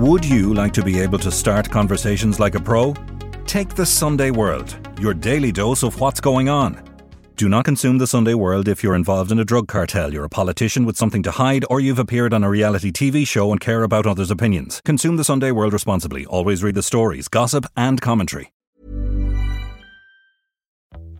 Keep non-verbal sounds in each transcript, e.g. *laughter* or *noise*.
Would you like to be able to start conversations like a pro? Take the Sunday World, your daily dose of what's going on. Do not consume the Sunday World if you're involved in a drug cartel, you're a politician with something to hide, or you've appeared on a reality TV show and care about others' opinions. Consume the Sunday World responsibly. Always read the stories, gossip, and commentary.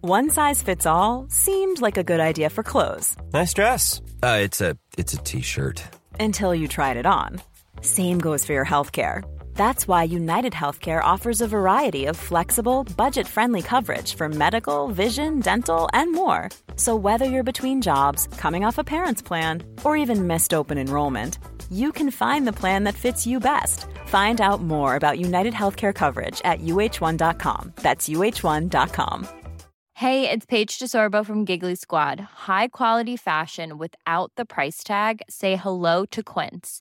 One size fits all seemed like a good idea for clothes. Nice dress. Uh, it's a it's a t-shirt. Until you tried it on. Same goes for your healthcare. That's why United Healthcare offers a variety of flexible, budget friendly coverage for medical, vision, dental, and more. So, whether you're between jobs, coming off a parent's plan, or even missed open enrollment, you can find the plan that fits you best. Find out more about United Healthcare coverage at uh1.com. That's uh1.com. Hey, it's Paige DeSorbo from Giggly Squad. High quality fashion without the price tag? Say hello to Quince.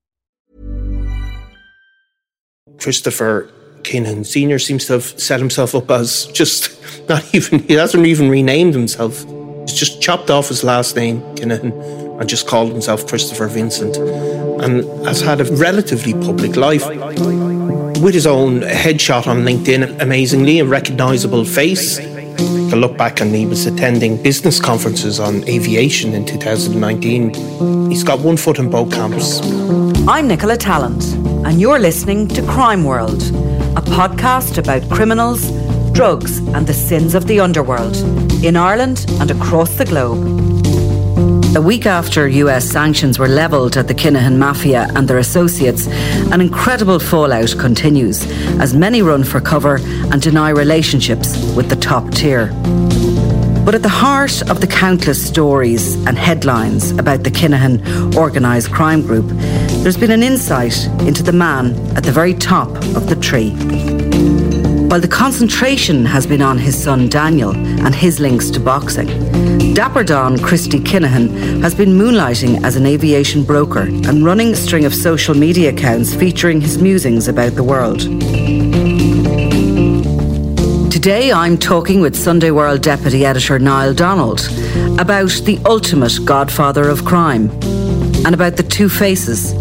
Christopher Kinahan Sr. seems to have set himself up as just *laughs* not even, he hasn't even renamed himself. He's just chopped off his last name, Kinahan, and just called himself Christopher Vincent, and has had a relatively public life. With his own headshot on LinkedIn, amazingly, a recognisable face. A look back and he was attending business conferences on aviation in 2019. He's got one foot in both camps. I'm Nicola Tallant, and you're listening to Crime World, a podcast about criminals, drugs, and the sins of the underworld in Ireland and across the globe. A week after US sanctions were levelled at the Kinahan Mafia and their associates, an incredible fallout continues as many run for cover and deny relationships with the top tier. But at the heart of the countless stories and headlines about the Kinahan organised crime group, there's been an insight into the man at the very top of the tree. While the concentration has been on his son Daniel and his links to boxing, Dapper Don Christy Kinahan has been moonlighting as an aviation broker and running a string of social media accounts featuring his musings about the world. Today I'm talking with Sunday World Deputy Editor Niall Donald about the ultimate godfather of crime and about the two faces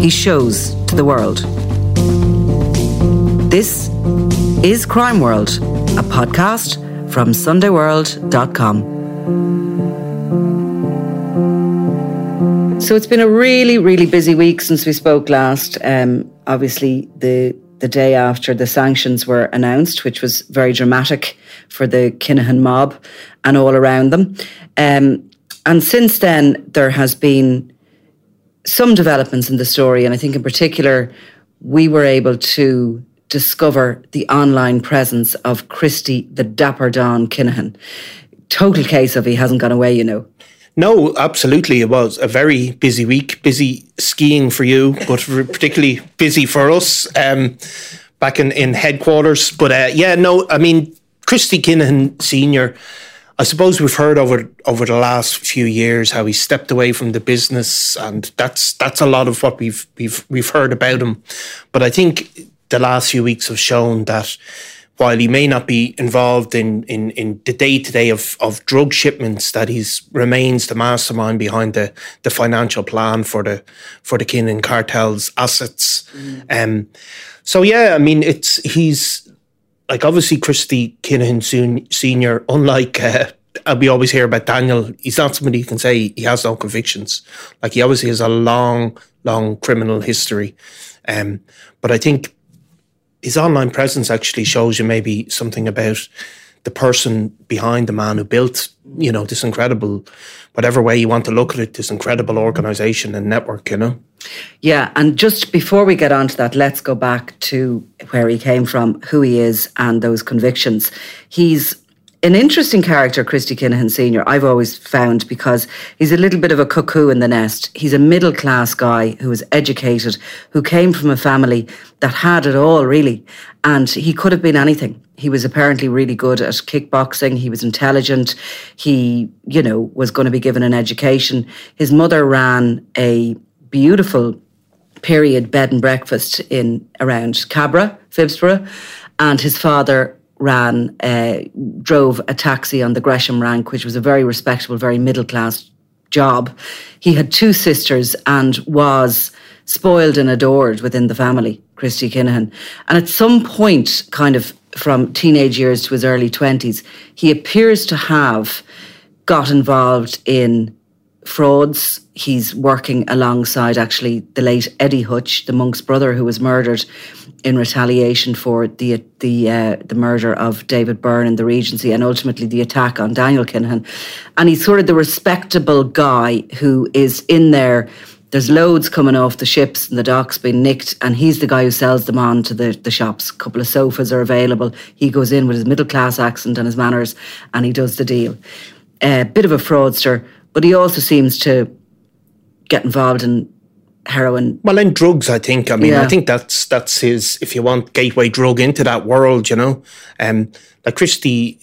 he shows to the world. This is Crime World, a podcast from SundayWorld.com. So it's been a really, really busy week since we spoke last. Um, obviously, the the day after the sanctions were announced, which was very dramatic for the Kinahan mob and all around them. Um, and since then, there has been some developments in the story, and I think in particular, we were able to discover the online presence of Christy the Dapper Don Kinahan. Total case of he hasn't gone away, you know. No, absolutely. It was a very busy week, busy skiing for you, but *laughs* particularly busy for us um, back in, in headquarters. But uh, yeah, no, I mean, Christy Kinahan Sr., I suppose we've heard over over the last few years how he stepped away from the business, and that's that's a lot of what we've we've we've heard about him. But I think the last few weeks have shown that while he may not be involved in in, in the day to day of of drug shipments, that he remains the mastermind behind the the financial plan for the for the Kinahan cartel's assets. Mm. Um, so yeah, I mean, it's he's like obviously Christy Kinahan Senior, unlike. Uh, we always hear about Daniel. He's not somebody who can say he has no convictions. Like he obviously has a long, long criminal history. Um, but I think his online presence actually shows you maybe something about the person behind the man who built, you know, this incredible, whatever way you want to look at it, this incredible organization and network, you know? Yeah. And just before we get on to that, let's go back to where he came from, who he is, and those convictions. He's an interesting character, Christy Kinahan Sr., I've always found because he's a little bit of a cuckoo in the nest. He's a middle class guy who was educated, who came from a family that had it all, really. And he could have been anything. He was apparently really good at kickboxing. He was intelligent. He, you know, was going to be given an education. His mother ran a beautiful period bed and breakfast in around Cabra, Phibsborough, and his father ran, uh, drove a taxi on the Gresham rank, which was a very respectable, very middle class job. He had two sisters and was spoiled and adored within the family, Christy Kinahan. And at some point, kind of from teenage years to his early 20s, he appears to have got involved in frauds. He's working alongside actually the late Eddie Hutch, the monk's brother, who was murdered in retaliation for the the uh, the murder of David Byrne in the Regency and ultimately the attack on Daniel Kinahan. And he's sort of the respectable guy who is in there. There's loads coming off the ships and the docks being nicked, and he's the guy who sells them on to the, the shops. A couple of sofas are available. He goes in with his middle class accent and his manners, and he does the deal. A uh, bit of a fraudster, but he also seems to get involved in heroin. Well, in drugs, I think. I mean, yeah. I think that's that's his. If you want gateway drug into that world, you know, um, like Christy.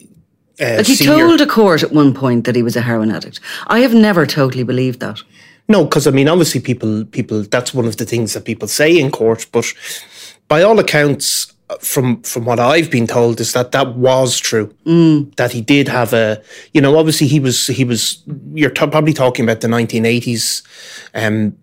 Uh, like he senior, told a court at one point that he was a heroin addict. I have never totally believed that. No, because I mean, obviously, people people that's one of the things that people say in court. But by all accounts, from from what I've been told is that that was true. Mm. That he did have a, you know, obviously he was he was. You're t- probably talking about the 1980s. Um,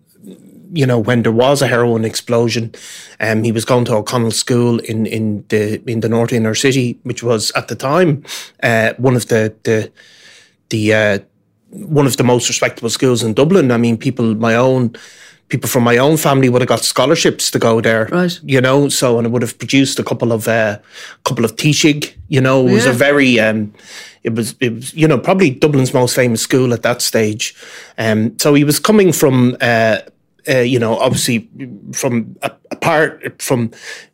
you know, when there was a heroin explosion, um, he was going to O'Connell School in, in the in the north inner city, which was at the time uh, one of the the the uh, one of the most respectable schools in Dublin. I mean, people my own people from my own family would have got scholarships to go there. Right. You know, so and it would have produced a couple of uh, couple of Taoiseach, you know, it was yeah. a very um, it was it was, you know, probably Dublin's most famous school at that stage. Um, so he was coming from uh, uh, you know, obviously from apart from,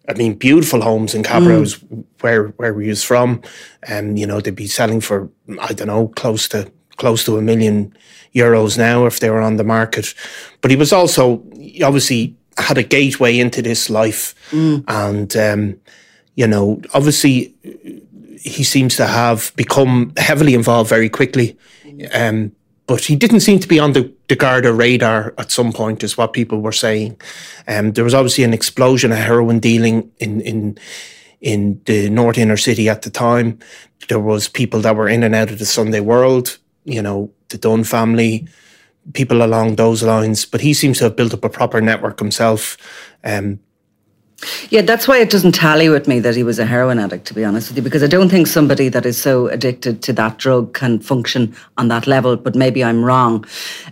I mean, beautiful homes in Cabra mm. where where we was from, and um, you know they'd be selling for I don't know close to close to a million euros now if they were on the market. But he was also he obviously had a gateway into this life, mm. and um, you know, obviously he seems to have become heavily involved very quickly. Um, but he didn't seem to be on the, the Garda radar at some point, is what people were saying. Um, there was obviously an explosion of heroin dealing in in in the North Inner City at the time. There was people that were in and out of the Sunday World, you know, the Dunne family, people along those lines. But he seems to have built up a proper network himself. Um, yeah, that's why it doesn't tally with me that he was a heroin addict, to be honest with you, because I don't think somebody that is so addicted to that drug can function on that level, but maybe I'm wrong.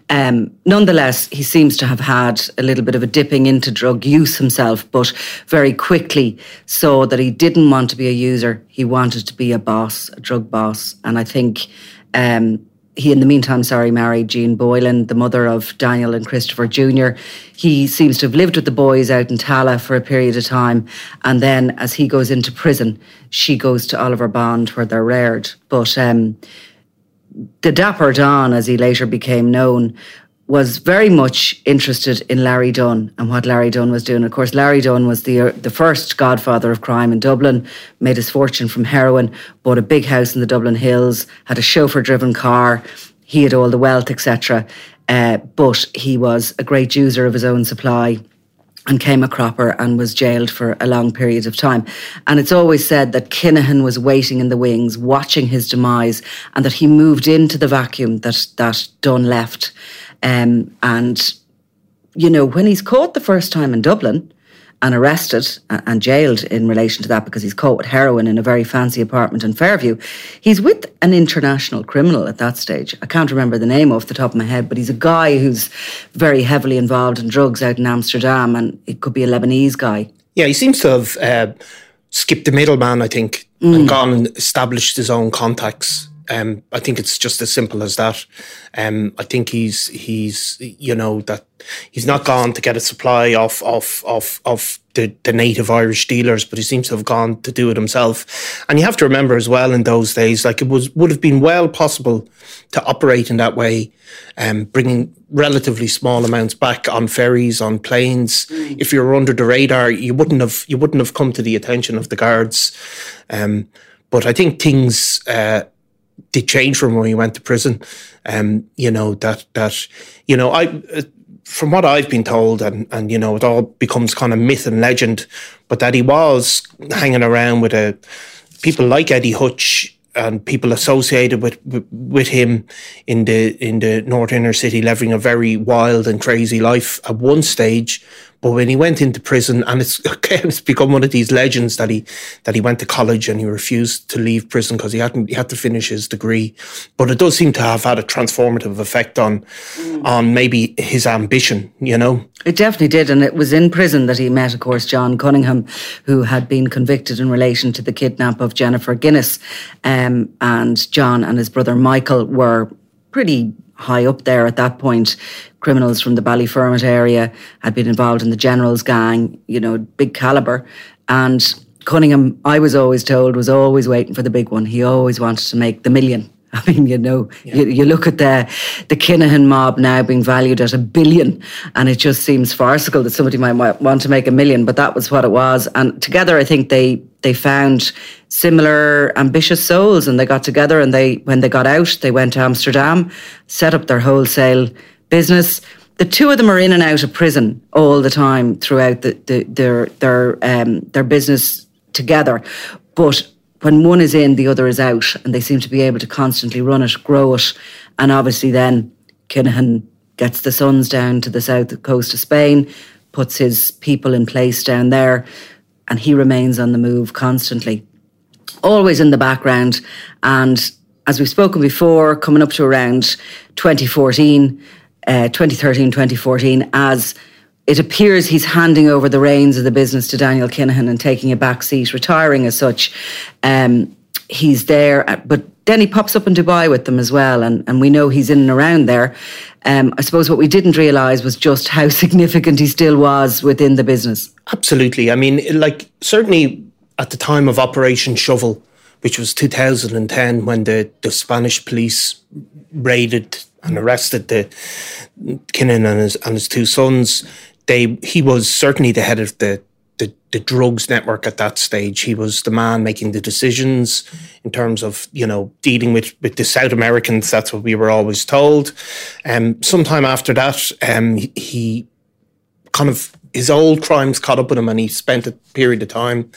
Um, nonetheless, he seems to have had a little bit of a dipping into drug use himself, but very quickly saw that he didn't want to be a user. He wanted to be a boss, a drug boss. And I think um, he, in the meantime, sorry, married Jean Boylan, the mother of Daniel and Christopher Jr. He seems to have lived with the boys out in Tallaght for a period of time. And then as he goes into prison, she goes to Oliver Bond where they're reared. But um, the Dapper Don, as he later became known, was very much interested in Larry Dunne and what Larry Dunne was doing. Of course, Larry Dunne was the uh, the first godfather of crime in Dublin, made his fortune from heroin, bought a big house in the Dublin Hills, had a chauffeur-driven car. He had all the wealth, etc. Uh, but he was a great user of his own supply and came a cropper and was jailed for a long period of time. And it's always said that Kinahan was waiting in the wings, watching his demise, and that he moved into the vacuum that that Dunne left. Um, and, you know, when he's caught the first time in Dublin and arrested and jailed in relation to that because he's caught with heroin in a very fancy apartment in Fairview, he's with an international criminal at that stage. I can't remember the name off the top of my head, but he's a guy who's very heavily involved in drugs out in Amsterdam and it could be a Lebanese guy. Yeah, he seems to have uh, skipped the middleman, I think, mm. and gone and established his own contacts Um, I think it's just as simple as that. Um, I think he's he's you know that he's not gone to get a supply of of of of the, the native Irish dealers, but he seems to have gone to do it himself. And you have to remember as well in those days, like it was would have been well possible to operate in that way, um, bringing relatively small amounts back on ferries, on planes. Mm. If you were under the radar, you wouldn't have you wouldn't have come to the attention of the guards. Um, but I think things uh, did change from when he went to prison. Um, you know that that you know I. Uh, from what I've been told, and, and you know, it all becomes kind of myth and legend, but that he was hanging around with a people like Eddie Hutch and people associated with, with him in the in the north inner city living a very wild and crazy life at one stage but when he went into prison, and it's *laughs* again, it's become one of these legends that he that he went to college and he refused to leave prison because he hadn't he had to finish his degree. But it does seem to have had a transformative effect on mm. on maybe his ambition. You know, it definitely did, and it was in prison that he met, of course, John Cunningham, who had been convicted in relation to the kidnap of Jennifer Guinness, um, and John and his brother Michael were pretty high up there at that point. Criminals from the Ballyfermot area had been involved in the Generals gang, you know, big caliber. And Cunningham, I was always told, was always waiting for the big one. He always wanted to make the million. *laughs* I mean, you know, yeah. you, you, look at the the Kinahan mob now being valued at a billion, and it just seems farcical that somebody might want to make a million, but that was what it was. And together, I think they they found similar ambitious souls, and they got together. And they, when they got out, they went to Amsterdam, set up their wholesale business. The two of them are in and out of prison all the time throughout the, the, their their um, their business together, but when one is in, the other is out, and they seem to be able to constantly run it, grow it, and obviously then Kinahan gets the sons down to the south coast of Spain, puts his people in place down there, and he remains on the move constantly, always in the background. And as we've spoken before, coming up to around 2014, uh, 2013, 2014, as it appears he's handing over the reins of the business to Daniel Kinahan and taking a back seat, retiring as such. Um, he's there, uh, but then he pops up in Dubai with them as well, and, and we know he's in and around there. Um, I suppose what we didn't realise was just how *laughs* significant he still was within the business. Absolutely. I mean, like, certainly at the time of Operation Shovel, which was 2010 when the, the Spanish police raided and arrested the Kinahan and his, and his two sons they he was certainly the head of the, the, the drugs network at that stage. He was the man making the decisions in terms of you know dealing with with the South Americans. That's what we were always told. Um, sometime after that, um, he, kind of his old crimes caught up with him, and he spent a period of time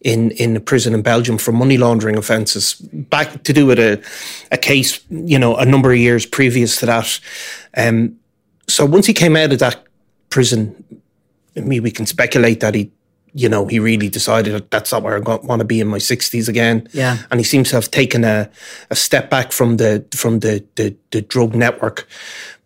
in in a prison in Belgium for money laundering offences. Back to do with a a case, you know, a number of years previous to that. Um, so once he came out of that prison, I mean, we can speculate that he, you know, he really decided that that's not where I want to be in my sixties again. Yeah, and he seems to have taken a, a step back from the from the, the the drug network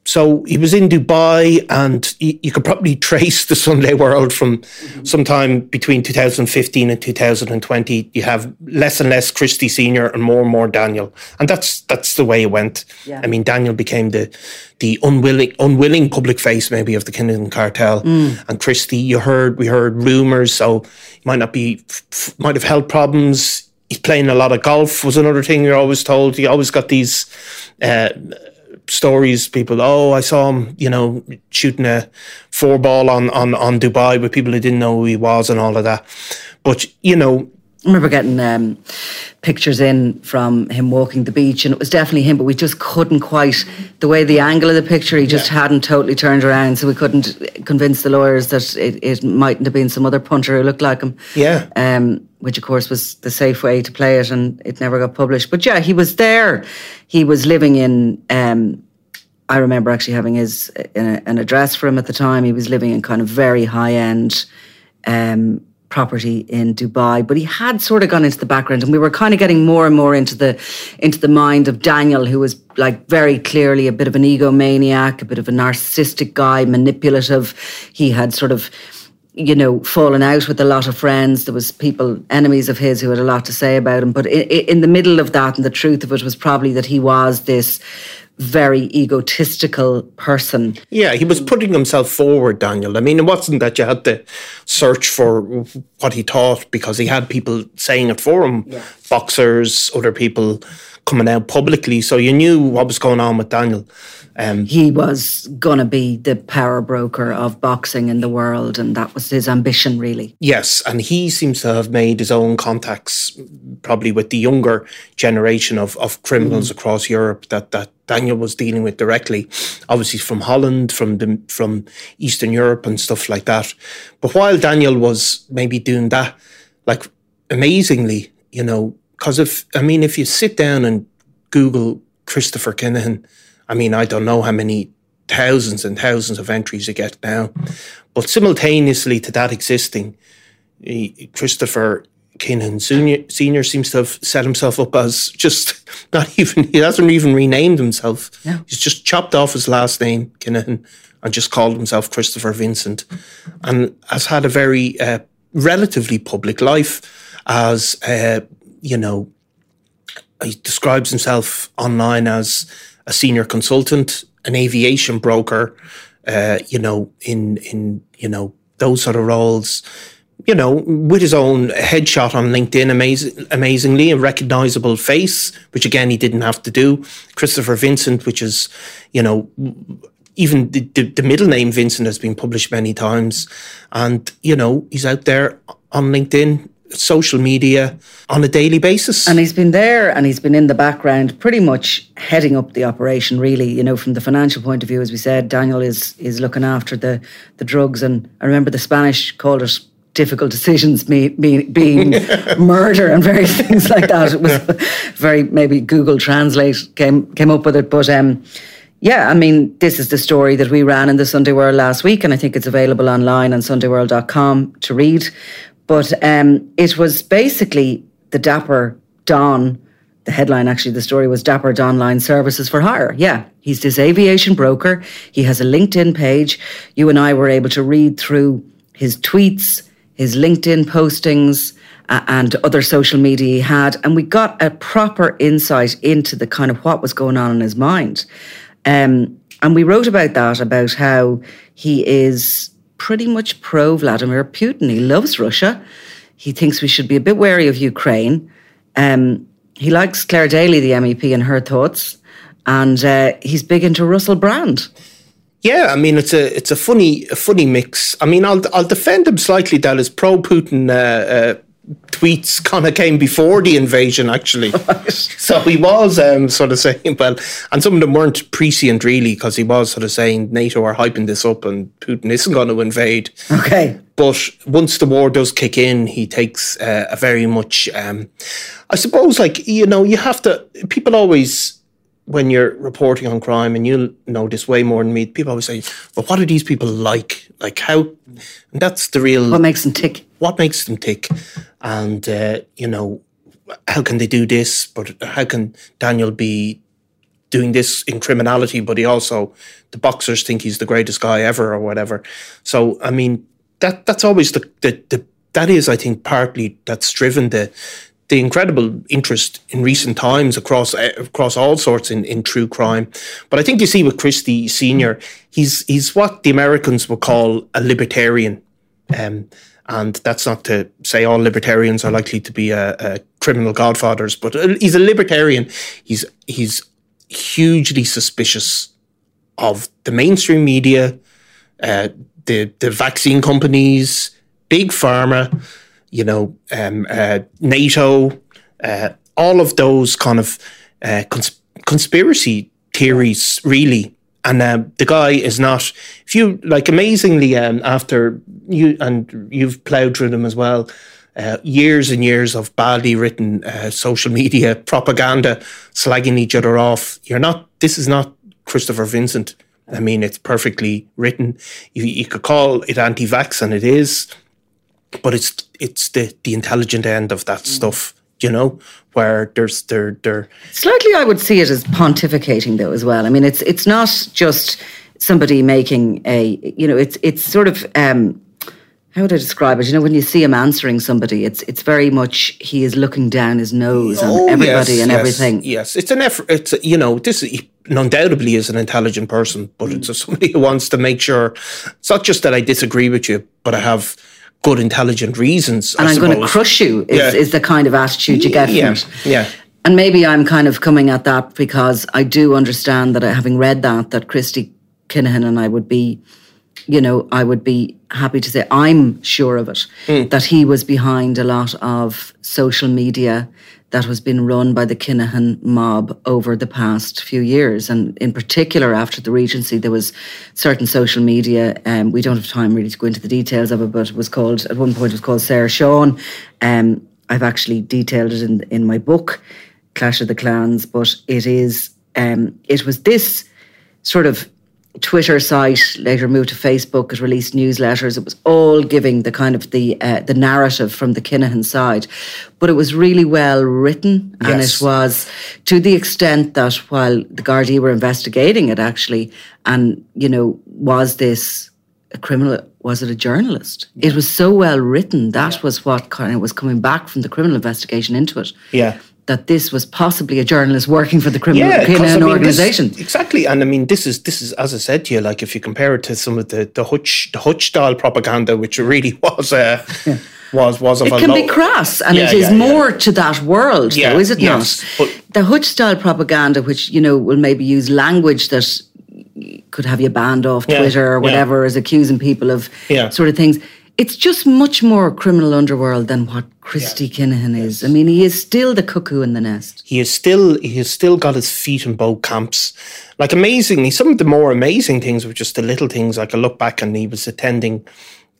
so he was in Dubai, and you, you, could probably *laughs* trace the Sunday World from mm-hmm. sometime between 2015 and 2020. You have less and less Christy Senior and more and more Daniel, and that's that's the way it went. Yeah. I mean, Daniel became the the unwilling unwilling public face maybe of the Kinahan cartel, mm. and Christy. You heard we heard rumors, so he might not be f- might have health problems. He's playing a lot of golf was another thing you're always told. He always got these. Uh, stories, people, oh, I saw him, you know, shooting a four ball on, on, on Dubai with people who didn't know who he was and all of that. But, you know, I remember getting um, pictures in from him walking the beach, and it was definitely him, but we just couldn't quite the way the angle of the picture. He just yeah. hadn't totally turned around, so we couldn't convince the lawyers that it, it mightn't have been some other punter who looked like him. Yeah. Um, which of course was the safe way to play it, and it never got published. But yeah, he was there. He was living in. Um, I remember actually having his an address for him at the time. He was living in kind of very high end. Um, property in Dubai, but he had sort of gone into the background, and we were kind of getting more and more into the into the mind of Daniel, who was like very clearly a bit of an egomaniac, a bit of a narcissistic guy, manipulative. He had sort of you know, fallen out with a lot of friends. There was people, enemies of his, who had a lot to say about him. But in, in the middle of that, and the truth of it was probably that he was this very egotistical person. Yeah, he was putting himself forward, Daniel. I mean, it wasn't that you had to search for what he thought because he had people saying it for him, yeah. Boxers, other people coming out publicly. So you knew what was going on with Daniel. Um, he was going to be the power broker of boxing in the world, and that was his ambition, really. Yes, and he seems to have made his own contacts, probably with the younger generation of, of criminals mm. across Europe that, that Daniel was dealing with directly. Obviously, from Holland, from the, from Eastern Europe, and stuff like that. But while Daniel was maybe doing that, like amazingly, you know, because if I mean, if you sit down and Google Christopher Kinahan I mean, I don't know how many thousands and thousands of entries you get now. But simultaneously to that existing, Christopher Kinahan Senior, Senior seems to have set himself up as just *laughs* not even, he hasn't even renamed himself. Yeah. He's just chopped off his last name, Kinahan, and just called himself Christopher Vincent and has had a very uh, relatively public life as, uh, you know, he describes himself online as a senior consultant, an aviation broker, uh, you know, in in you know those sort of roles. You know, with his own headshot on LinkedIn, amazing, amazingly, a recognizable face, which again he didn't have to do. Christopher Vincent, which is, you know, even the, the, the middle name Vincent has been published many times, and you know he's out there on LinkedIn social media on a daily basis. And he's been there and he's been in the background pretty much heading up the operation really, you know, from the financial point of view, as we said, Daniel is is looking after the the drugs and I remember the Spanish called it difficult decisions me, me, being *laughs* murder and various *laughs* things like that. It was very maybe Google Translate came came up with it. But um yeah, I mean, this is the story that we ran in the Sunday World last week, and I think it's available online on sundayworld.com to read. But um, it was basically the Dapper Don. The headline, actually, the story was Dapper Don Line Services for Hire. Yeah, he's this aviation broker. He has a LinkedIn page. You and I were able to read through his tweets, his LinkedIn postings, uh, and other social media he had. And we got a proper insight into the kind of what was going on in his mind. Um, and we wrote about that, about how he is pretty much pro Vladimir Putin. He loves Russia. He thinks we should be a bit wary of Ukraine. Um, he likes Clare Daly, the MEP, and her thoughts, and uh, he's big into Russell Brand. Yeah, I mean it's a it's a funny a funny mix. I mean I'll I'll defend him slightly that his pro Putin uh, uh, tweets kind of came before the invasion, actually. *laughs* so he was um, sort of saying, well, and some of them weren't prescient really, because he was sort of saying NATO are hyping this up and Putin isn't going to invade. Okay. But once the war does kick in, he takes uh, a very much, um, I suppose, like, you know, you have to, people always when you're reporting on crime, and you'll know this way more than me, people always say, "Well, what are these people like? Like how?" And that's the real. What makes them tick? What makes them tick? And uh, you know, how can they do this? But how can Daniel be doing this in criminality? But he also, the boxers think he's the greatest guy ever, or whatever. So I mean, that that's always the the, the that is, I think, partly that's driven the the incredible interest in recent times across uh, across all sorts in, in true crime. But I think you see with Christy Senior, he's he's what the Americans would call a libertarian. Um, and that's not to say all libertarians are likely to be a, a criminal godfathers, but he's a libertarian. He's he's hugely suspicious of the mainstream media, uh, the the vaccine companies, big pharma you know, um, uh, NATO, uh, all of those kind of uh, cons- conspiracy theories, really. And uh, the guy is not. If you like, amazingly, um, after you and you've ploughed through them as well, uh, years and years of badly written uh, social media propaganda, slagging each other off. You're not. This is not Christopher Vincent. I mean, it's perfectly written. You, you could call it anti-vax, and it is but it's it's the the intelligent end of that mm. stuff you know where there's there there slightly i would see it as pontificating though as well i mean it's it's not just somebody making a you know it's it's sort of um how would I describe it? You know, when you see him answering somebody, it's it's very much he is looking down his nose Oh, on everybody yes, and yes, everything. Yes, it's an effort. It's you know this is, undoubtedly is an intelligent person, but Mm. it's a, somebody who wants to make sure it's not just that I disagree with you, but I have good intelligent reasons. And I I'm going to crush you is, Yeah. is the kind of attitude you get Yeah, from it. yeah. And maybe I'm kind of coming at that because I do understand that uh, having read that, that Christy Kinahan and I would be, you know, I would be happy to say I'm sure of it, Hmm. that he was behind a lot of social media that has been run by the Kinahan mob over the past few years. And in particular, after the Regency, there was certain social media. Um, we don't have time really to go into the details of it, but it was called, at one point, it was called Sarah Sean. Um, I've actually detailed it in, in my book, Clash of the Clans, but it is, um, it was this sort of Twitter site, later moved to Facebook. It released newsletters. It was all giving the kind of the uh, the narrative from the Kinahan side, but it was really well written, yes. and it was to the extent that while the Gardaí were investigating it, actually, and you know, was this a criminal? Was it a journalist? It was so well written. That was what kind of was coming back from the criminal investigation into it. Yeah. That this was possibly a journalist working for the criminal Yeah, I mean, this- organization. exactly, and I mean, this is this is as I said to you, like if you compare it to some of the the Hutch the Hutch style propaganda, which really *laughs* was uh, was was of It can be low- crass, and Yeah, it is yeah, yeah. more to that world, Yeah, though, is it yes, not? but- the Hutch style propaganda, which you know will maybe use language that could have you banned off Yeah, Twitter or yeah. whatever, as accusing people of Yeah. sort of things. It's just much more criminal underworld than what Christy Kinahan is. I mean, he is still the cuckoo in the nest. he is still he has still got his feet in both camps. Like amazingly, some of the more amazing things were just the little things. Like I look back and he was attending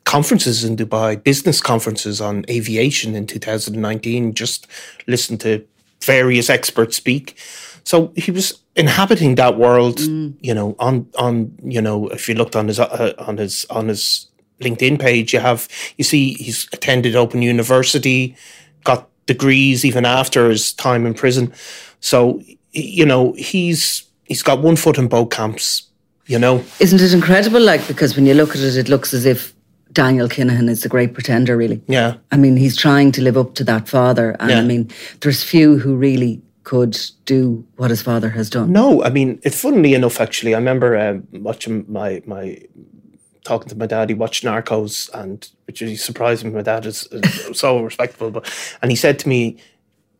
conferences in Dubai, business conferences on aviation in 2019. Just listen to various experts speak. So he was inhabiting that world. You know, on on you know, if you looked on his uh, on his on his LinkedIn page, you have you see he's attended Open University, got degrees even after his time in prison. So you know he's he's got one foot in both camps. You know, Isn't it incredible? Like, because when you look at it, it looks as if Daniel Kinahan is the great pretender, really. yeah, I mean, he's trying to live up to that father. And I mean, there's few who really could do what his father has done. No, I mean, it, funnily enough, actually, I remember um, watching my my talking to my dad. He watched Narcos, and which is surprising. My dad is *laughs* so respectful, but and he said to me,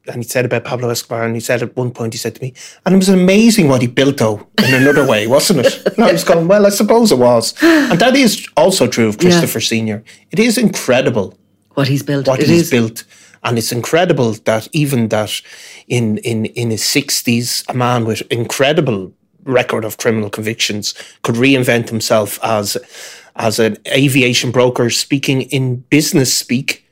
and he said about Pablo Escobar, and he said at one point, he said to me, and it was amazing what he built, though, in another way, wasn't it? And I was going, well, I suppose it was, and that is also true of Christopher Senior. It is incredible What he's built. what It he's is- built. And it's incredible that even that in in in his sixties, a man with incredible record of criminal convictions could reinvent himself as as an aviation broker speaking in business speak,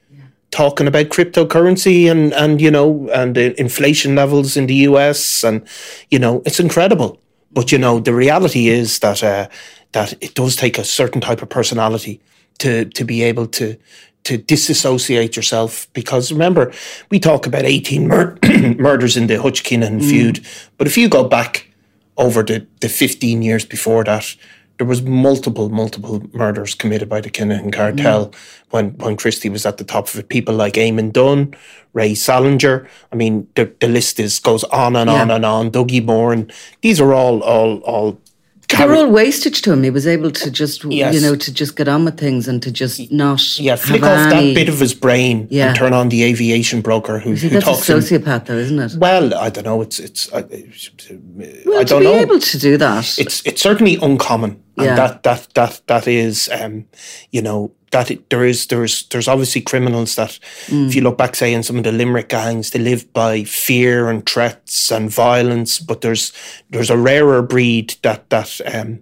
talking about cryptocurrency and and you know and inflation levels in the US and you know it's incredible. But you know the reality is that uh, that it does take a certain type of personality to to be able to to disassociate yourself because remember we talk about 18 mur- *clears throat* murders in the Hutch Kinahan feud but if you go back over the, the 15 years before that there was multiple multiple murders committed by the Kinahan cartel mm. when when Christy was at the top of it. People like Eamon Dunne Ray Salinger. I mean the, the list is goes on and on and on. Dougie Moore and these are all all all Carry- all wastage to him. He was able to just, Yes. you know, to just get on with things and to just not. yeah, flick off any- that bit of his brain Yeah. and turn on the aviation broker who, See, who that's a talks. in- sociopath, though, isn't it? well, I don't know. It's it's. I, Well, I to don't be know. able to do that. it's it's certainly uncommon, and Yeah. that that that that is, um, you know, that it, there is there's there's obviously criminals that, Mm. if you look back, say in some of the Limerick gangs, they live by fear and threats and violence. But there's there's a rarer breed that that um,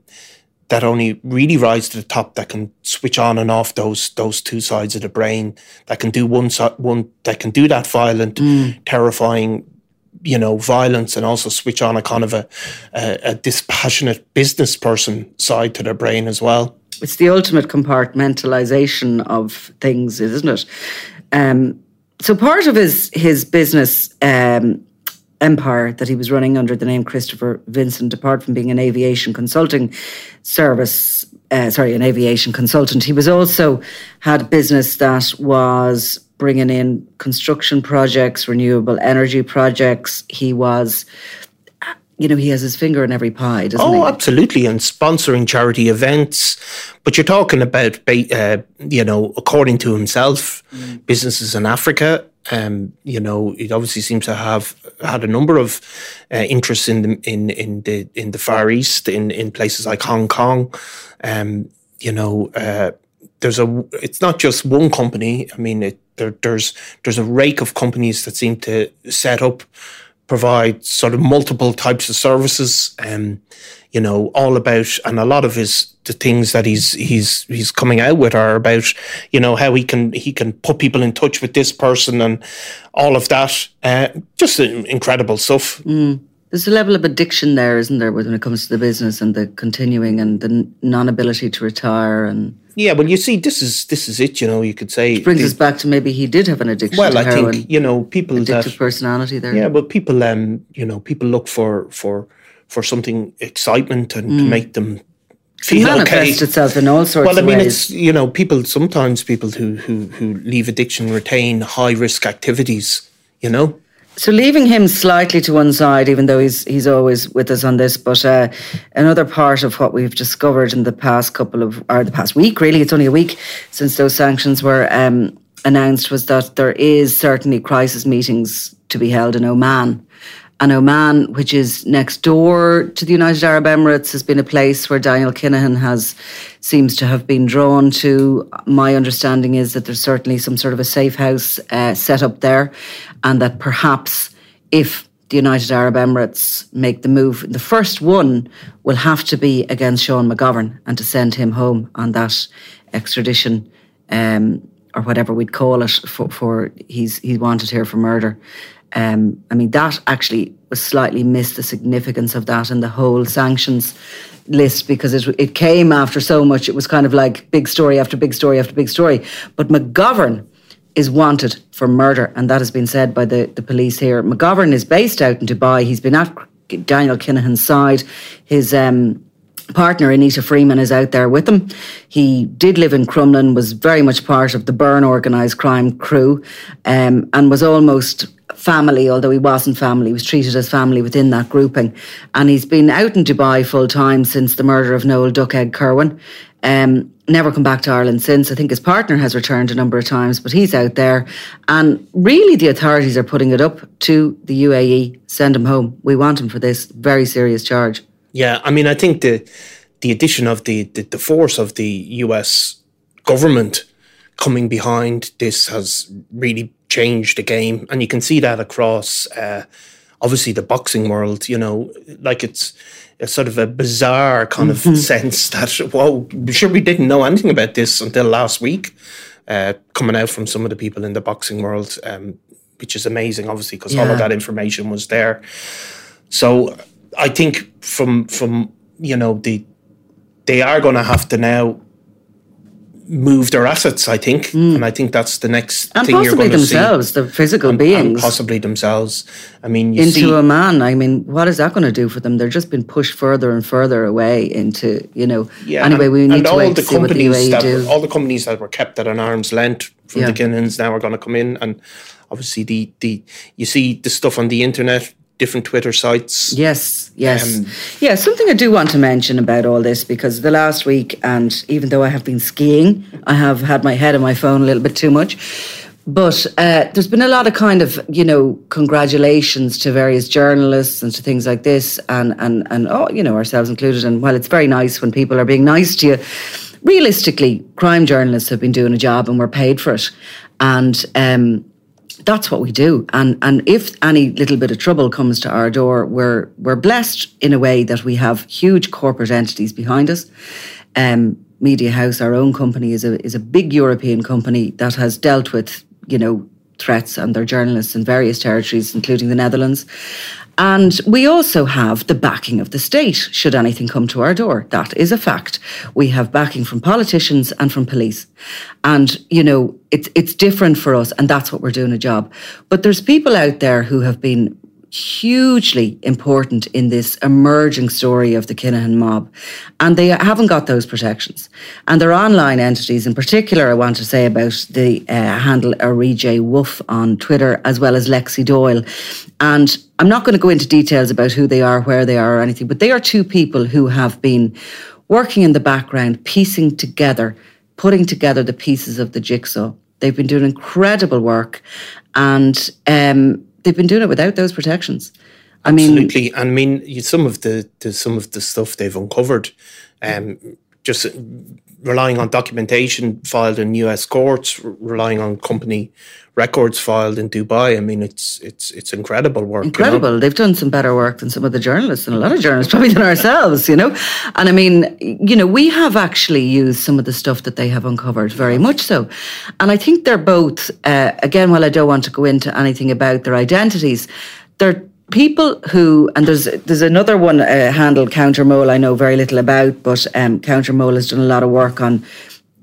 that only really rise to the top that can switch on and off those those two sides of the brain that can do one side one that can do that violent terrifying you know violence and also switch on a kind of a, a a dispassionate business person side to their brain as well it's the ultimate compartmentalization of things, isn't it? Um, so part of his his business um, empire that he was running under the name Christopher Vincent, apart from being an aviation consulting service uh, sorry, an aviation consultant. He was also had business that was bringing in construction projects, renewable energy projects. He was you know, he has his finger in every pie, doesn't oh, he? Oh, absolutely. And sponsoring charity events. But you're talking about, uh, you know, according to himself, mm. businesses in Africa. Um, you know, it obviously seems to have had a number of uh, interests in the in in the in the Far East, in in places like Hong Kong. Um, you know, uh, there's a. It's not just one company. I mean, it, there, there's there's a rake of companies that seem to set up provide sort of multiple types of services. Um, you know, all about, and a lot of his the things that he's he's he's coming out with are about, you know, how he can he can put people in touch with this person and all of that. Uh, just incredible stuff. Mm. There's a level of addiction there, isn't there, when it comes to the business and the continuing and the non-ability to retire and. Yeah, well, you see, this is this is it. You know, you could say Which brings the, us back to maybe he did have an addiction. Well, I heroin, think you know people addictive that, personality there. Yeah, but people, um, you know, people look for for for something excitement and mm. to make them feel it manifests okay. itself in all sorts. Well, I mean, ways. it's you know, people sometimes people who who who leave addiction retain high risk activities. You know. So leaving him slightly to one side, even though he's he's always with us on this, but uh, another part of what we've discovered in the past couple of or the past week, really, it's only a week since those sanctions were um, announced, was that there is certainly crisis meetings to be held in Oman. And Oman, which is next door to the United Arab Emirates, has been a place where Daniel Kinahan has seems to have been drawn to. My understanding is that there's certainly some sort of a safe house uh, set up there, and that perhaps if the United Arab Emirates make the move, the first one will have to be against Sean McGovern and to send him home on that extradition. Um, or whatever we'd call it for, for he's he's wanted here for murder. Um, I mean, that actually was slightly missed the significance of that in the whole sanctions list because it, it came after so much. It was kind of like big story after big story after big story. But McGovern is wanted for murder, and that has been said by the, the police here. McGovern is based out in Dubai. He's been at Daniel Kinahan's side. His um, partner Anita Freeman is out there with him. He did live in Crumlin, was very much part of the Byrne organised crime crew, um, and was almost family, although he wasn't family, he was treated as family within that grouping. And he's been out in Dubai full time since the murder of Noel Duck Egg Kirwan. Um, never come back to Ireland since. I think his partner has returned a number of times, but he's out there. And really, the authorities are putting it up to the UAE send him home. We want him for this very serious charge. Yeah, I mean, I think the the addition of the, the, the force of the US government coming behind this has really changed the game, and you can see that across uh, obviously the boxing world. You know, like it's a sort of a bizarre kind mm-hmm. of sense *laughs* that whoa, sure we didn't know anything about this until last week, uh, coming out from some of the people in the boxing world, um, which is amazing, obviously, because yeah. all of that information was there. So I think from from you know the they are going to have to now move their assets. I think, mm. and I think that's the next and thing possibly you're going themselves, see. the physical and, beings, and possibly themselves. I mean, into see, a man. I mean, what is that going to do for them? They're just been pushed further and further away into, you know. Yeah, anyway, and, we need to wait to see what the that, do. All the companies that were kept at an arm's length from yeah. the Kinahans now are going to come in, and obviously the the you see the stuff on the internet different Twitter sites. Yes, yes. Um, yeah, something I do want to mention about all this because the last week, and even though I have been skiing, I have had my head on my phone a little bit too much. But uh, there's been a lot of kind of, you know, congratulations to various journalists and to things like this, and and and oh, you know, ourselves included. And while it's very nice when people are being nice to you, realistically, crime journalists have been doing a job and we're paid for it. And um, that's what we do. And and if any little bit of trouble comes to our door, we're we're blessed in a way that we have huge corporate entities behind us. Um, Mediahuis, our own company, is a is a big European company that has dealt with you know threats and their journalists in various territories, including the Netherlands. And we also have the backing of the state, should anything come to our door. That is a fact. We have backing from politicians and from police. And, you know, it's, it's different for us, and that's what we're doing a job. But there's people out there who have been hugely important in this emerging story of the Kinahan mob. And they haven't got those protections. And their online entities, in particular, I want to say about the uh, handle Arije Wolf on Twitter, as well as Lexi Doyle. And I'm not going to go into details about who they are, where they are, or anything, but they are two people who have been working in the background, piecing together, putting together the pieces of the jigsaw. They've been doing incredible work. And um, they've been doing it without those protections. I mean, absolutely. I mean, some of the, the some of the stuff they've uncovered, um, just relying on documentation filed in U.S. courts, relying on company records filed in Dubai. I mean, it's it's it's incredible work. Incredible. You know? They've done some better work than some of the journalists and a lot of journalists probably than ourselves. You know, and I mean, you know, we have actually used some of the stuff that they have uncovered very much so, and I think they're both. Uh, again, while I don't want to go into anything about their identities, they're people who and there's there's another one uh, handled Countermole I know very little about, but um, Countermole has done a lot of work on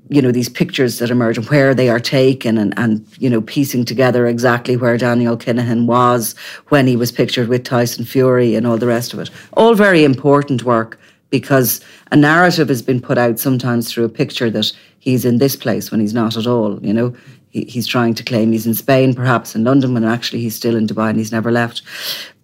you know these pictures that emerge and where they are taken and and you know piecing together exactly where Daniel Kinahan was when he was pictured with Tyson Fury and all the rest of it. All very important work because a narrative has been put out sometimes through a picture that he's in this place when he's not at all. You know, he's trying to claim he's in Spain, perhaps in London, when actually he's still in Dubai and he's never left.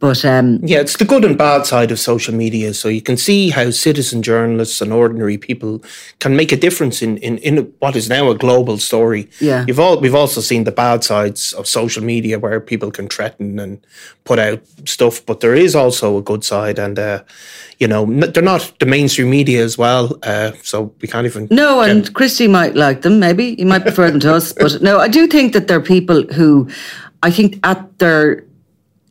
But um, yeah, it's the good and bad side of social media. So you can see how citizen journalists and ordinary people can make a difference in, in, in what is now a global story. Yeah, you've all we've also seen the bad sides of social media where people can threaten and put out stuff, but there is also a good side, and uh, you know they're not the mainstream media as well. Uh, so we can't even no. And Christy might like them, maybe he might prefer them to us, but no, I do think that there are people who I think at their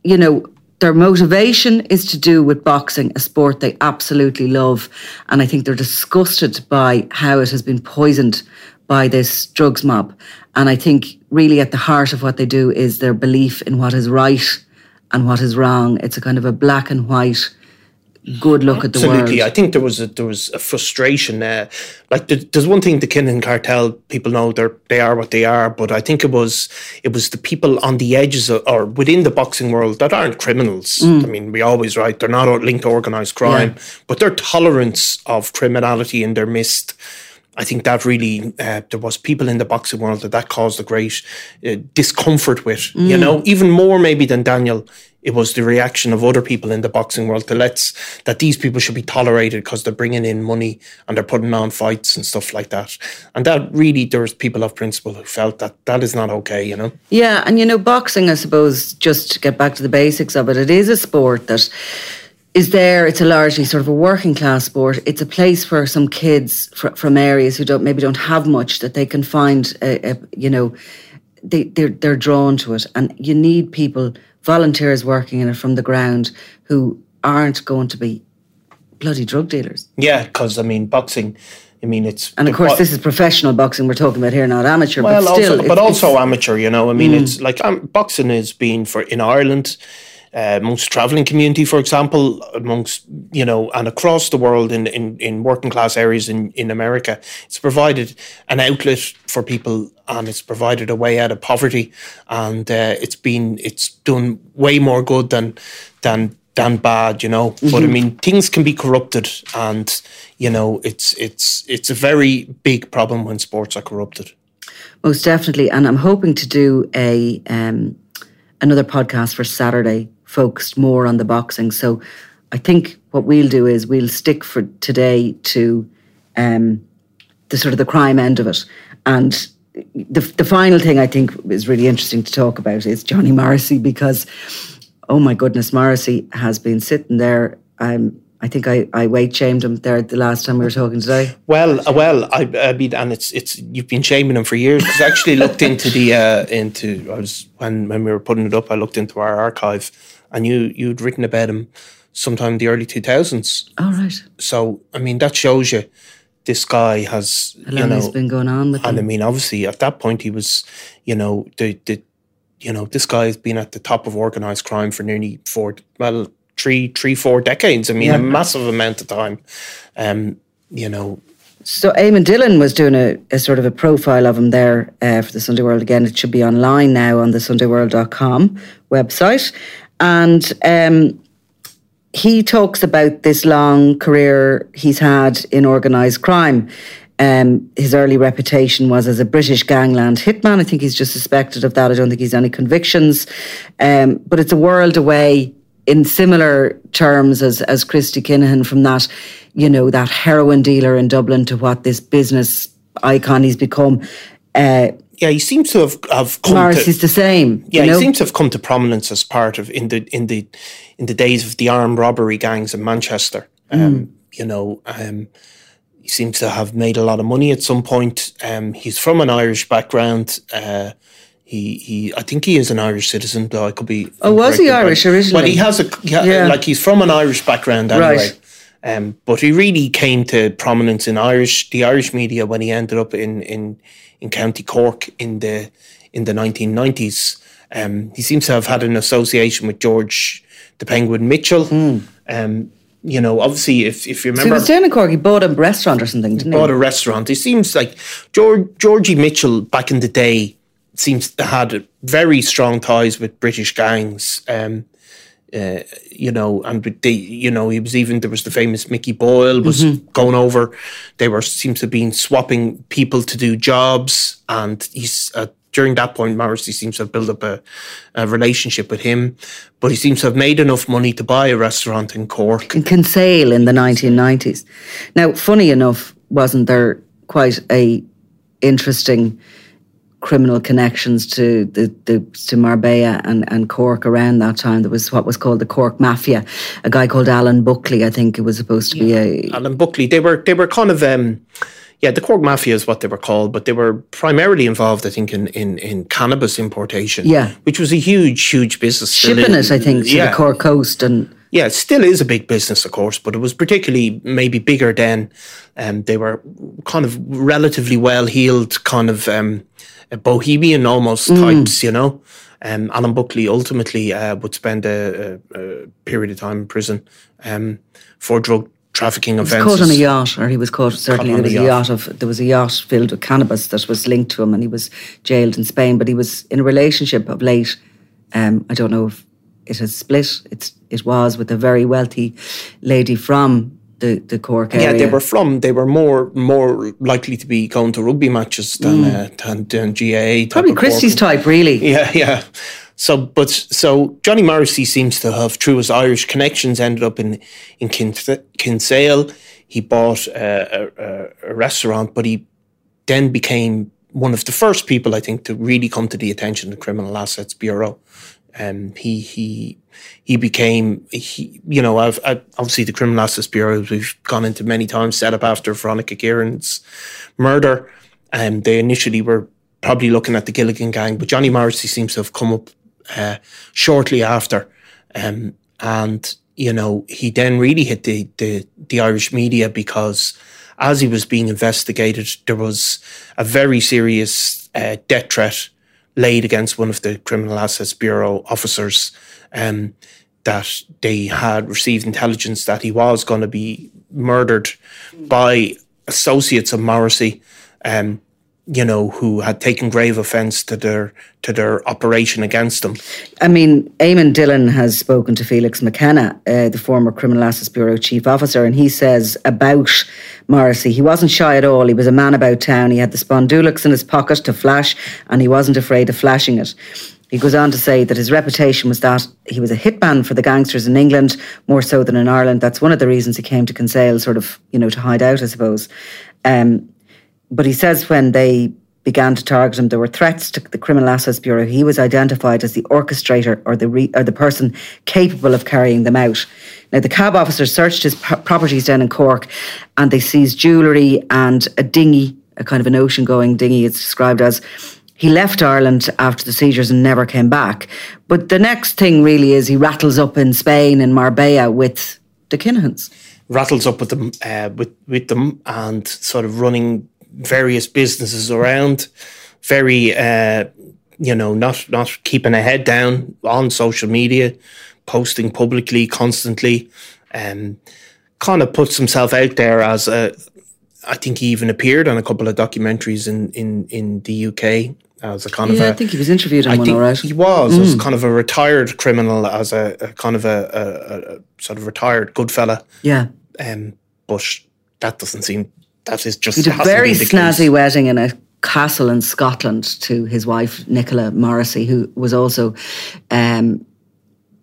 you know their motivation is to do with boxing, a sport they absolutely love. And I think they're disgusted by how it has been poisoned by this drugs mob. And I think really at the heart of what they do is their belief in what is right and what is wrong. It's a kind of a black and white good look at the Absolutely. world. Absolutely, I think there was a, there was a frustration there. Like there's one thing the Kinahan cartel people know they're they are what they are, but I think it was it was the people on the edges of, or within the boxing world that aren't criminals. Mm. I mean, we always write they're not linked to organized crime, yeah. but their tolerance of criminality in their midst. I think that really uh, there was people in the boxing world that that caused a great uh, discomfort with. Mm. You know, even more maybe than Daniel it was the reaction of other people in the boxing world to let's that these people should be tolerated because they're bringing in money and they're putting on fights and stuff like that. And that really, there's people of principle who felt that that is not okay, you know? Yeah, and you know, boxing, I suppose, just to get back to the basics of it, it is a sport that is there. It's a largely sort of a working class sport. It's a place for some kids fr- from areas who don't maybe don't have much that they can find, a, a, you know, they, they're, they're drawn to it. And you need people volunteers working in it from the ground who aren't going to be bloody drug dealers. Yeah, because I mean, boxing. I mean, it's and of course, this is professional boxing we're talking about here, not amateur. Well, but still, also, but also amateur. You know, I mean, mm. it's like um, boxing has been for in Ireland. Uh, amongst traveling community, for example, amongst you know, and across the world in, in, in working class areas in, in America, it's provided an outlet for people and it's provided a way out of poverty, and uh, it's been it's done way more good than than than bad, you know. Mm-hmm. But I mm-hmm. mean, things can be corrupted, and you know, it's it's it's a very big problem when sports are corrupted. Most definitely, and I'm hoping to do a um, another podcast for Saturday focused more on the boxing. So I think what we'll do is we'll stick for today to um, the sort of the crime end of it. And the, the final thing I think is really interesting to talk about is Johnny Morrissey because, oh my goodness, Morrissey has been sitting there. Um, I think I, I weight shamed him there the last time we were talking today. Well, well, I, I mean, and it's it's you've been shaming him for years. Because I actually looked into the uh, into I was when when we were putting it up, I looked into our archive, and you you'd written about him sometime in the early two thousands. Oh right. So I mean, that shows you this guy has How you know has been going on with and him. I mean, obviously at that point he was, you know, the the you know this guy has been at the top of organized crime for nearly four well three, three, four decades. I mean, yeah. a massive amount of time. Um, you know. So Eamon Dillon was doing a, a, sort of a profile of him there uh, for the Sunday World. Again, it should be online now on the SundayWorld.com website. And um, he talks about this long career he's had in organised crime. Um, his early reputation was as a British gangland hitman. I think he's just suspected of that. I don't think he's any convictions. Um, but it's a world away in similar terms as as Christy Kinahan from that, you know, that heroin dealer in Dublin to what this business icon he's become. Uh, yeah, he seems to have have come. Morris to, is the same. Yeah, you know? he seems to have come to prominence as part of in the in the in the days of the armed robbery gangs in Manchester. Um, mm. You know, um, he seems to have made a lot of money at some point. Um, he's from an Irish background. Uh, he, he, I think he is an Irish citizen, though I could be. Oh, was he Irish originally? Well, he has a, yeah. like he's from an Irish background anyway. Right. Um, but he really came to prominence in Irish, the Irish media when he ended up in in in County Cork in the in the 1990s. Um, he seems to have had an association with George the Penguin Mitchell. Mm. Um, you know, obviously, if, if you remember, so he was in Cork. He bought a restaurant or something, didn't he? Bought a restaurant. It seems like George Georgie Mitchell back in the day seems to had very strong ties with British gangs. Um, uh, you know, and they, you know, he was even there was the famous Mickey Boyle was mm-hmm. going over. They were seems to have been swapping people to do jobs, and he's uh, during that point, Morrissey seems to have built up a, a, relationship with him. But he seems to have made enough money to buy a restaurant in Cork in Kinsale in the 1990s. Now, funny enough, wasn't there quite a interesting criminal connections to the, the to Marbella and, and Cork around that time. There was what was called the Cork Mafia. A guy called Alan Buckley, I think it was supposed to be a Alan Buckley. They were they were kind of um, yeah, the Cork Mafia is what they were called, but they were primarily involved, I think, in in, in cannabis importation. Yeah, which was a huge, huge business. Shipping it, I think, to yeah. the Cork coast and yeah, it still is a big business, of course, but it was particularly maybe bigger then. Um, they were kind of relatively well heeled, kind of um, bohemian almost mm. types, you know. Um, Alan Buckley ultimately uh, would spend a, a, a, period of time in prison um, for drug trafficking offences. He was caught on a yacht, or he was caught. Certainly, there was a yacht. yacht. of there was a yacht filled with cannabis that was linked to him, and he was jailed in Spain. But he was in a relationship of late. Um, I don't know if it has split. It's it was with a very wealthy lady from the, the Cork area. Yeah, they were from. They were more more likely to be going to rugby matches than mm. uh, than, than GAA. Probably Christy's type, really. Yeah, yeah. So, but so Johnny Morrissey seems to have, through his Irish connections, ended up in in Kinsale. He bought a, a, a restaurant, but he then became one of the first people, I think, to really come to the attention of the Criminal Assets Bureau. Um, he he he became he you know I've, I've, obviously the criminal assets bureau we've gone into many times set up after Veronica Guerin's murder. And um, they initially were probably looking at the Gilligan gang but Johnny Morrissey seems to have come up uh, shortly after. Um, and you know he then really hit the, the the Irish media because as he was being investigated there was a very serious uh, death threat laid against one of the Criminal Assets Bureau officers um, that they had received intelligence that he was going to be murdered by associates of Morrissey. Um, you know, who had taken grave offence to their to their operation against them. I mean, Eamon Dillon has spoken to Felix McKenna, uh, the former Criminal Assets Bureau chief officer, and he says about Morrissey, he wasn't shy at all. He was a man about town. He had the Spondulix in his pocket to flash, and he wasn't afraid of flashing it. He goes on to say that his reputation was that he was a hitman for the gangsters in England, more so than in Ireland. That's one of the reasons he came to Kinsale, sort of, you know, to hide out, I suppose. Um, but he says when they began to target him, there were threats to the Criminal Assets Bureau. He was identified as the orchestrator or the re, or the person capable of carrying them out. Now, the cab officers searched his pro- properties down in Cork, and they seized jewellery and a dinghy, a kind of an ocean-going dinghy. It's described as. He left Ireland after the seizures and never came back. But the next thing really is he rattles up in Spain in Marbella with the Kinahans. Rattles up with them, uh, with with them, and sort of running various businesses around, very uh, you know not not keeping a head down on social media, posting publicly constantly, and um, kind of puts himself out there as a. I think he even appeared on a couple of documentaries in in in the UK as a kind of Yeah, a. I think he was interviewed in I one, think right. He was as kind of a retired criminal, as a, a kind of a, a, sort of retired good fella. Yeah. Um, but that doesn't seem. That is just He had a very snazzy wedding in a castle in Scotland to his wife Nicola Morrissey, who was also um,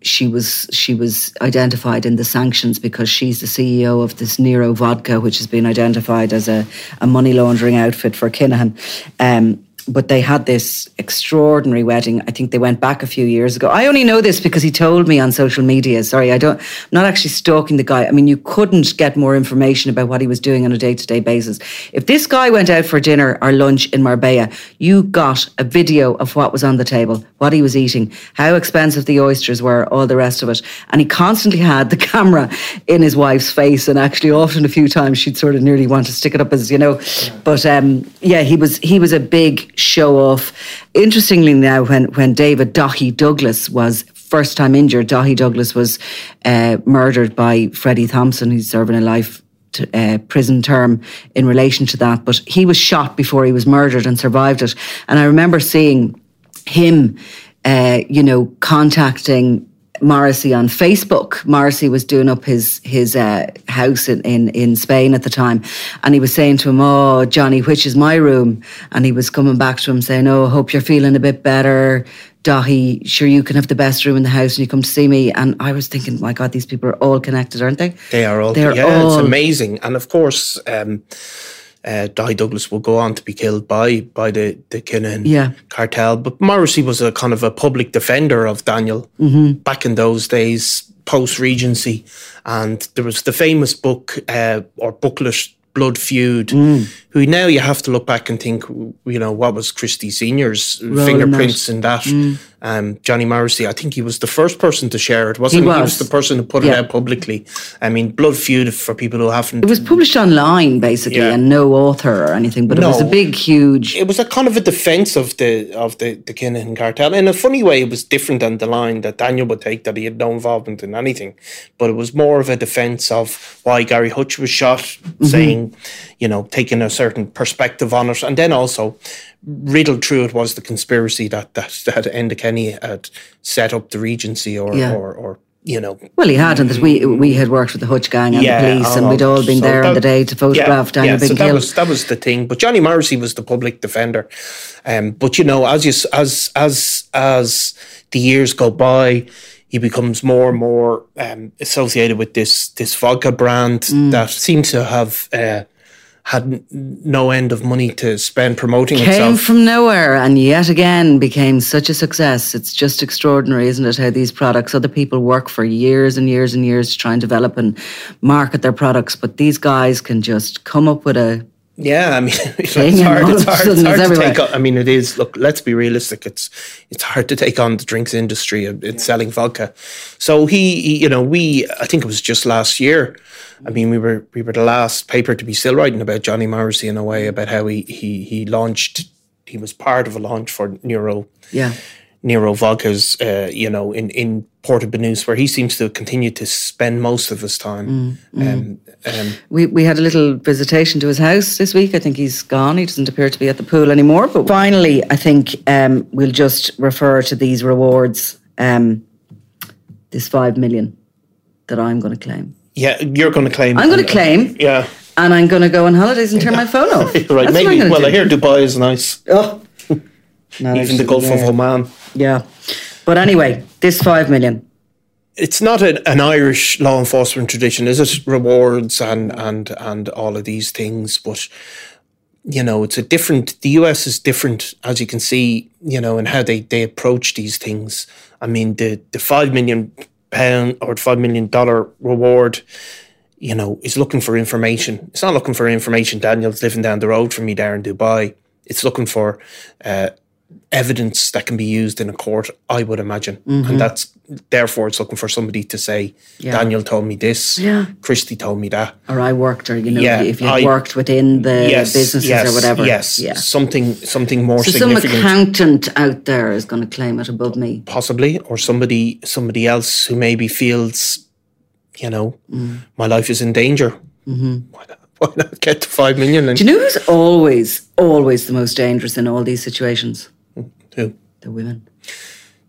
she was she was identified in the sanctions because she's the CEO of this Nero Vodka, which has been identified as a, a money laundering outfit for Kinahan. Um, but they had this extraordinary wedding. I think they went back a few years ago. I only know this because he told me on social media. Sorry, I don't. I'm not actually stalking the guy. I mean, you couldn't get more information about what he was doing on a day to day basis. If this guy went out for dinner or lunch in Marbella, you got a video of what was on the table, what he was eating, how expensive the oysters were, all the rest of it. And he constantly had the *laughs* camera in his wife's face, and actually, often a few times she'd sort of nearly want to stick it up as you know. But um, yeah, he was he was a big show off. Interestingly, now when when David Daithi Douglas was first time injured, Daithi Douglas was uh, murdered by Freddie Thompson, who's serving a life t- uh, prison term in relation to that. But he was shot before he was murdered and survived it. And I remember seeing him, uh, you know, contacting Morrissey on Facebook. Morrissey was doing up his his uh, house in, in in Spain at the time, and he was saying to him, "Oh, Johnny, which is my room?" And he was coming back to him saying, "Oh, hope you're feeling a bit better." Daithi, sure you can have the best room in the house and you come to see me. And I was thinking, my God, these people are all connected, aren't they? They are all. They're yeah, all- it's amazing. And of course, um, uh, Di Douglas will go on to be killed by by the the Kinahan Yeah. cartel. But Morrissey was a kind of a public defender of Daniel Mm-hmm. back in those days, post Regency, and there was the famous book uh, or booklet. Blood Feud, Mm. Who now you have to look back and think, you know, what was Christy Senior's in fingerprints in that? Um, Johnny Morrissey, I think he was the first person to share it, wasn't he? He was. was the person who put it out publicly. I mean, Blood Feud for people who haven't. It was published online, basically, Yeah. and no author or anything, but it was a big, huge. It was a kind of a defense of the of the the Kinahan cartel. In a funny way, it was different than the line that Daniel would take that he had no involvement in anything, but it was more of a defense of why Gary Hutch was shot, Mm-hmm. saying, you know, taking a certain perspective on it, and then also riddled through it was the conspiracy that that that Enda Kenny had set up the Regency or Yeah. or, or you know Well, he had, and that we we had worked with the Hutch gang and the police, and we'd all been so there on the day to photograph yeah, Daniel yeah, Big so that was that was the thing. But Johnny Morrissey was the public defender. Um, but you know, as you as as as the years go by, he becomes more and more um, associated with this this vodka brand Mm. that seems to have. Uh, had no end of money to spend promoting Came itself. from nowhere and yet again became such a success. It's just extraordinary, isn't it? How these products, other people work for years and years and years to try and develop and market their products, but these guys can just come up with a Yeah, I mean, *laughs* it's hard. It's hard, it's hard to everywhere. take on. I mean, it is. Look, let's be realistic. It's it's hard to take on the drinks industry. and It's selling vodka. So he, he, you know, we. I think it was just last year. I mean, we were we were the last paper to be still writing about Johnny Morrissey in a way about how he he he launched. He was part of a launch for Nero. yeah. Nero Vodka's, uh, you know, in, in Porto Banús, where he seems to continue to spend most of his time. Um, um, We, we had a little visitation to his house this week. I think he's gone. He doesn't appear to be at the pool anymore. But finally, I think um, we'll just refer to these rewards. Um, this five million that I'm going to claim. yeah, you're going to claim. I'm going to claim, Yeah. and I'm going to go on holidays and turn my phone off. *laughs* Right, That's maybe. Well, do. I hear Dubai is nice. Oh. *laughs* Even the Gulf of. Oman. Yeah. But anyway, this five million. It's not an, an Irish law enforcement tradition, is it? Rewards and and and all of these things, but you know, it's a different. The US is different, as you can see, you know, in how they they approach these things. I mean, the the five million pound or five million dollar reward. You know, is looking for information. It's not looking for information. Daniel's living down the road from me there in Dubai. It's looking for uh, evidence that can be used in a court, I would imagine. And that's therefore it's looking for somebody to say, Yeah. Daniel told me this, Yeah. Christy told me that. Or I worked, or you know, Yeah, if you I- worked within the yes, businesses yes, or whatever. Yes, Yeah. something something more So some accountant out there is going to claim it above me. possibly, or somebody somebody else who maybe feels, you know, Mm. my life is in danger. Why, not, *laughs* why not get to five million? And Do you know who's always, always the most dangerous in all these situations? Who? The women.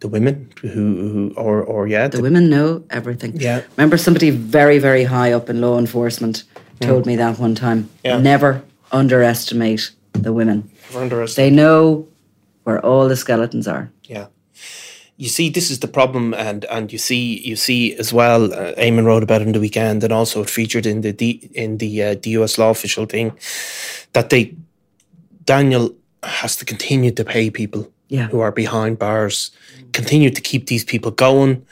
The women who, who or or yeah, The women know everything. Yeah. Remember somebody very, very high up in law enforcement told me that one time. Yeah. Never underestimate the women. Never underestimate. They know where all the skeletons are. Yeah. You see, this is the problem, and and you see, you see as well. Uh, Eamon wrote about it in the weekend, and also it featured in the D, in the uh, the US law official thing that they Daniel has to continue to pay people Yeah. who are behind bars, continue to keep these people going.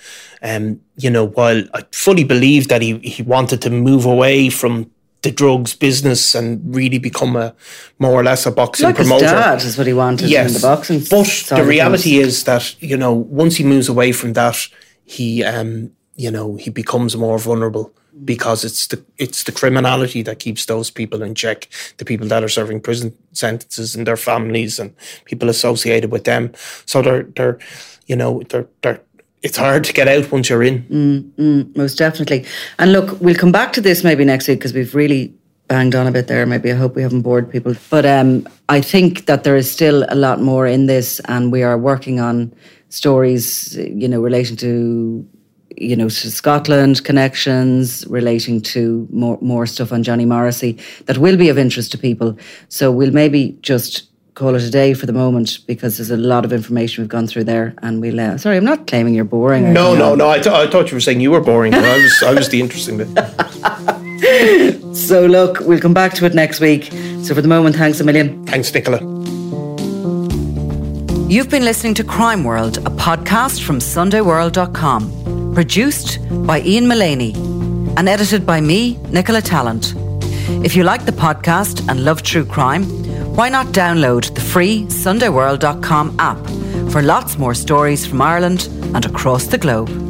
Um, you know, while I fully believe that he he wanted to move away from the drugs business and really become a more or less a boxing Like his promoter. dad is what he wanted in the boxing. But the reality things. is that you know once he moves away from that, he um you know he becomes more vulnerable because it's the it's the criminality that keeps those people in check. The people that are serving prison sentences and their families and people associated with them. So they're they're you know they're they're it's hard to get out once you're in. most definitely. And look, we'll come back to this maybe next week because we've really banged on a bit there. Maybe I hope we haven't bored people. But um, I think that there is still a lot more in this, and we are working on stories, you know, relating to. You know, to Scotland connections, relating to more more stuff on Johnny Morrissey that will be of interest to people. So we'll maybe just call it a day for the moment because there's a lot of information we've gone through there, and we'll. Uh, sorry, I'm not claiming you're boring. No, no, no. I, th- I thought you were saying you were boring. I was I was the interesting bit. *laughs* So look, we'll come back to it next week. So for the moment, thanks a million. Thanks, Nicola. You've been listening to Crime World, a podcast from SundayWorld.com, produced by Ian Mullaney and edited by me, Nicola Tallant. If you like the podcast and love true crime, why not download the free SundayWorld.com app for lots more stories from Ireland and across the globe.